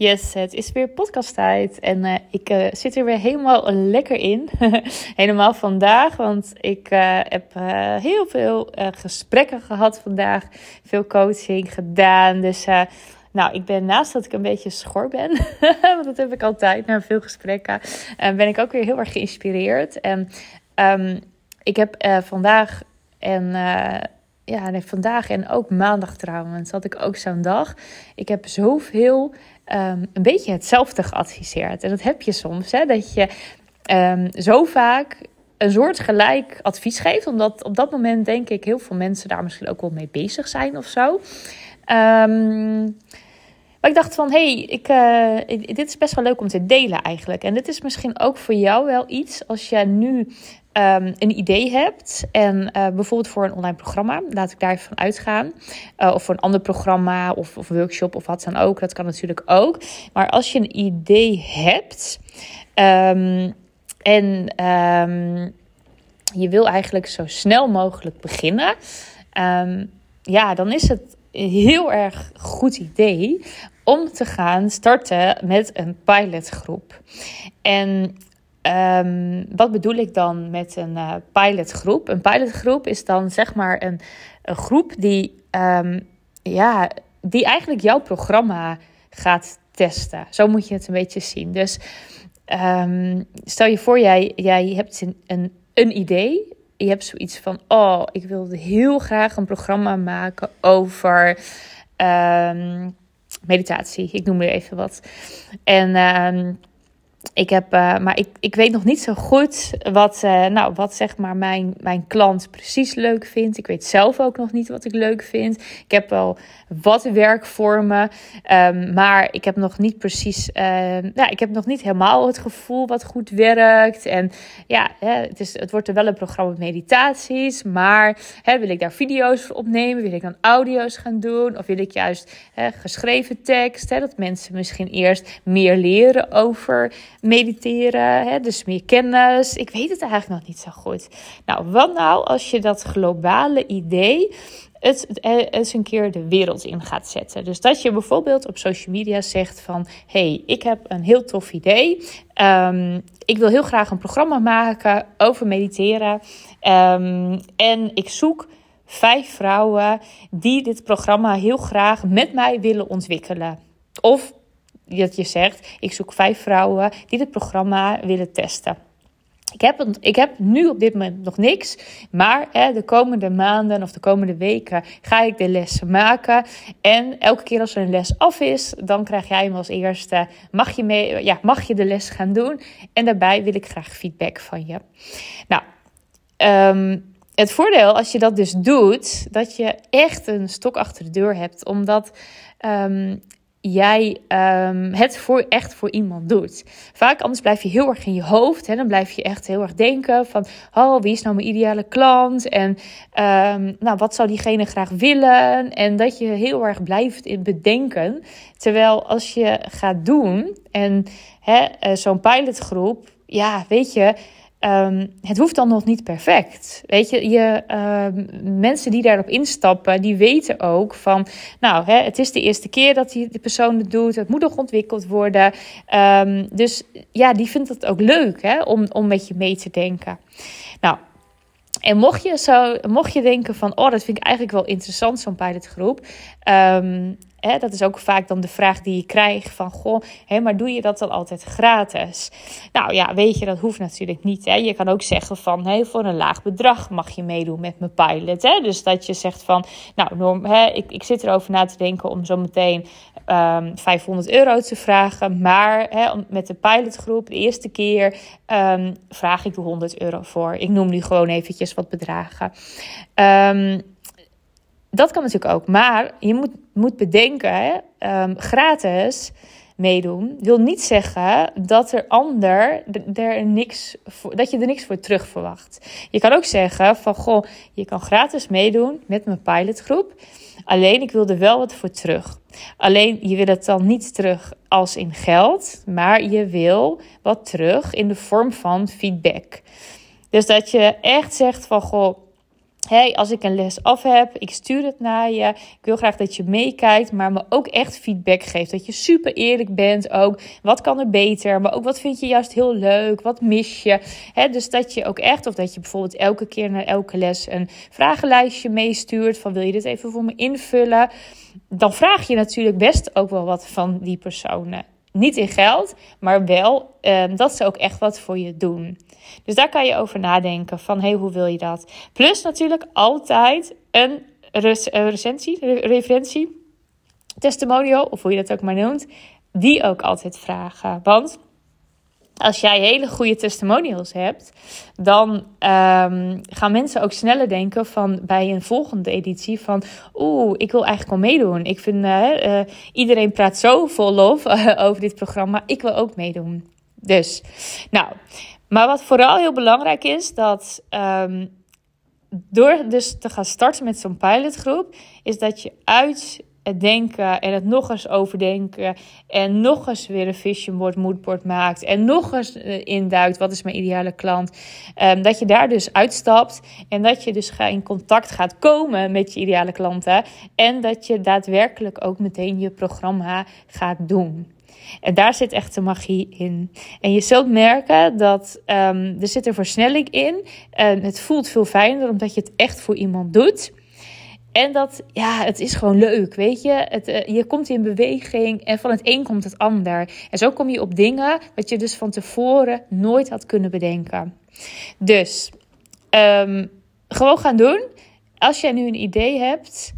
Yes, het is weer podcasttijd en uh, ik uh, zit er weer helemaal lekker in. helemaal vandaag, want ik uh, heb heel veel gesprekken gehad vandaag. Veel coaching gedaan. Dus nou, ik ben naast dat ik een beetje schor ben, want dat heb ik altijd na veel gesprekken, ben ik ook weer heel erg geïnspireerd. En um, ik heb vandaag en ja, nee, vandaag en ook maandag trouwens had ik ook zo'n dag. Ik heb zoveel um, een beetje hetzelfde geadviseerd. En dat heb je soms, hè, dat je um, zo vaak een soort gelijk advies geeft. Omdat op dat moment denk ik heel veel mensen daar misschien ook wel mee bezig zijn of zo. Um, maar ik dacht van, hé, hey, ik, uh, dit is best wel leuk om te delen eigenlijk. En dit is misschien ook voor jou wel iets als je nu um, een idee hebt en uh, bijvoorbeeld voor een online programma, laat ik daar even van uitgaan. Uh, of voor een ander programma of, of, workshop of wat dan ook, dat kan natuurlijk ook. Maar als je een idee hebt um, en um, je wil eigenlijk zo snel mogelijk beginnen, ja, dan is het heel erg goed idee om te gaan starten met een pilotgroep. En Um, wat bedoel ik dan met een uh, pilotgroep? Een pilotgroep is dan zeg maar een, een groep die, um, ja, die eigenlijk jouw programma gaat testen. Zo moet je het een beetje zien. Dus um, stel je voor, jij, jij hebt een, een idee. Je hebt zoiets van: Oh, ik wilde heel graag een programma maken over meditatie. Ik noem er even wat. En ik heb, uh, maar ik, ik weet nog niet zo goed wat, uh, nou, wat zeg maar mijn, mijn klant precies leuk vindt. Ik weet zelf ook nog niet wat ik leuk vind. Ik heb wel wat werkvormen, um, maar ik heb nog niet precies, uh, nou, ik heb nog niet helemaal het gevoel wat goed werkt. En ja, het, is, het wordt er wel een programma met meditaties, maar hè, wil ik daar video's voor opnemen? Wil ik dan audio's gaan doen? Of wil ik juist hè, geschreven tekst? Hè, dat mensen misschien eerst meer leren over mediteren, hè, dus meer kennis. Ik weet het eigenlijk nog niet zo goed. Nou, wat nou als je dat globale idee het, eens een keer de wereld in gaat zetten. Dus dat je bijvoorbeeld op social media zegt van... hey, ik heb een heel tof idee. Um, ik wil heel graag een programma maken over mediteren. Um, en ik zoek vijf vrouwen die dit programma heel graag met mij willen ontwikkelen. Of dat je zegt: ik zoek vijf vrouwen die dit programma willen testen. Ik heb, ik heb nu op dit moment nog niks, maar hè, de komende maanden of de komende weken ga ik de lessen maken. En elke keer als er een les af is, dan krijg jij hem als eerste. Mag je, mee, ja, mag je de les gaan doen? En daarbij wil ik graag feedback van je. Nou, um, het voordeel als je dat dus doet, dat je echt een stok achter de deur hebt, omdat um, jij um, het voor, echt voor iemand doet. Vaak anders blijf je heel erg in je hoofd. Hè? Dan blijf je echt heel erg denken van... oh, wie is nou mijn ideale klant? En um, nou, wat zou diegene graag willen? En dat je heel erg blijft in bedenken. Terwijl als je gaat doen en uh, zo'n pilotgroep... ja, weet je Um, het hoeft dan nog niet perfect. Weet je, je um, mensen die daarop instappen, die weten ook van, nou, hè, het is de eerste keer dat die, die persoon het doet. Het moet nog ontwikkeld worden. Um, dus ja, die vindt het ook leuk hè, om, om met je mee te denken. Nou, en mocht je, zo, mocht je denken van, oh, dat vind ik eigenlijk wel interessant, zo'n pilotgroep. Hè, dat is ook vaak dan de vraag die je krijgt van, goh, hè, maar doe je dat dan altijd gratis? Nou ja, weet je, dat hoeft natuurlijk niet. Hè. Je kan ook zeggen van, hè, voor een laag bedrag mag je meedoen met mijn pilot. Hè. Dus dat je zegt van, nou, Norm, hè, ik, ik zit erover na te denken om zo meteen um, ehm, 500 euro te vragen. Maar hè, met de pilotgroep, de eerste keer, um, vraag ik de 100 euro voor. Ik noem nu gewoon eventjes wat bedragen. Um, dat kan natuurlijk ook. Maar je moet, moet bedenken, um, gratis meedoen wil niet zeggen dat er ander er niks voor, dat je er niks voor terug verwacht. Je kan ook zeggen van goh, je kan gratis meedoen met mijn pilotgroep. Alleen ik wil er wel wat voor terug. Alleen je wil het dan niet terug als in geld, maar je wil wat terug in de vorm van feedback. Dus dat je echt zegt van goh, hey, als ik een les af heb, ik stuur het naar je. Ik wil graag dat je meekijkt, maar me ook echt feedback geeft. Dat je super eerlijk bent ook. Wat kan er beter? Maar ook wat vind je juist heel leuk? Wat mis je? He, dus dat je ook echt, of dat je bijvoorbeeld elke keer naar elke les een vragenlijstje meestuurt. Van wil je dit even voor me invullen? Dan vraag je natuurlijk best ook wel wat van die personen. Niet in geld, maar wel um, dat ze ook echt wat voor je doen. Dus daar kan je over nadenken van hey, hoe wil je dat? Plus natuurlijk altijd een recensie, referentie, testimonial of hoe je dat ook maar noemt, die ook altijd vragen. Want als jij hele goede testimonials hebt, dan um, gaan mensen ook sneller denken van bij een volgende editie van oeh, ik wil eigenlijk wel meedoen. Ik vind uh, uh, iedereen praat zo vol lof over dit programma, ik wil ook meedoen. Dus, nou, maar wat vooral heel belangrijk is, dat um, door dus te gaan starten met zo'n pilotgroep, is dat je uit het denken en het nog eens overdenken en nog eens weer een vision board, moodboard maakt en nog eens uh, induikt wat is mijn ideale klant, um, dat je daar dus uitstapt en dat je dus in contact gaat komen met je ideale klanten en dat je daadwerkelijk ook meteen je programma gaat doen. En daar zit echt de magie in. En je zult merken dat um, er zit een versnelling in. En het voelt veel fijner omdat je het echt voor iemand doet. En dat, ja, het is gewoon leuk, weet je. Het, uh, je komt in beweging en van het een komt het ander. En zo kom je op dingen wat je dus van tevoren nooit had kunnen bedenken. Dus, um, gewoon gaan doen. Als jij nu een idee hebt,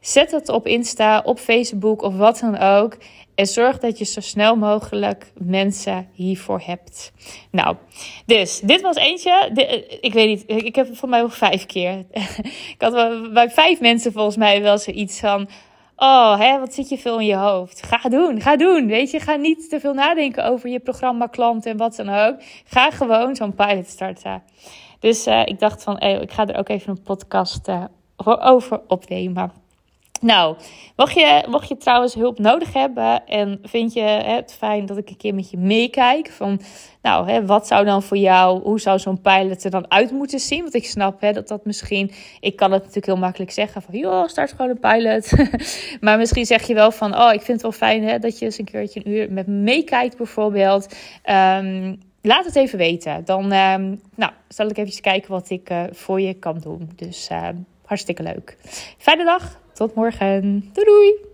zet het op Insta, op Facebook of wat dan ook. En zorg dat je zo snel mogelijk mensen hiervoor hebt. Nou, dus dit was eentje. De, ik weet niet, ik heb het voor mij al vijf keer. ik had bij vijf mensen volgens mij wel zoiets van. Oh, hè, wat zit je veel in je hoofd? Ga doen, ga doen. Weet je, ga niet te veel nadenken over je programma, klant en wat dan ook. Ga gewoon zo'n pilot starten. Dus uh, ik dacht van, hey, ik ga er ook even een podcast uh, over opnemen. Nou, mocht je, mocht je trouwens hulp nodig hebben en vind je het fijn dat ik een keer met je meekijk van, nou, hè, wat zou dan voor jou, hoe zou zo'n pilot er dan uit moeten zien? Want ik snap hè, dat dat misschien, ik kan het natuurlijk heel makkelijk zeggen van, joh, start gewoon een pilot. maar misschien zeg je wel van, oh, ik vind het wel fijn hè, dat je eens een keertje een uur met me meekijkt bijvoorbeeld. Um, laat het even weten. Dan um, nou, zal ik even kijken wat ik uh, voor je kan doen. Dus uh, hartstikke leuk. Fijne dag. Tot morgen. Doei doei!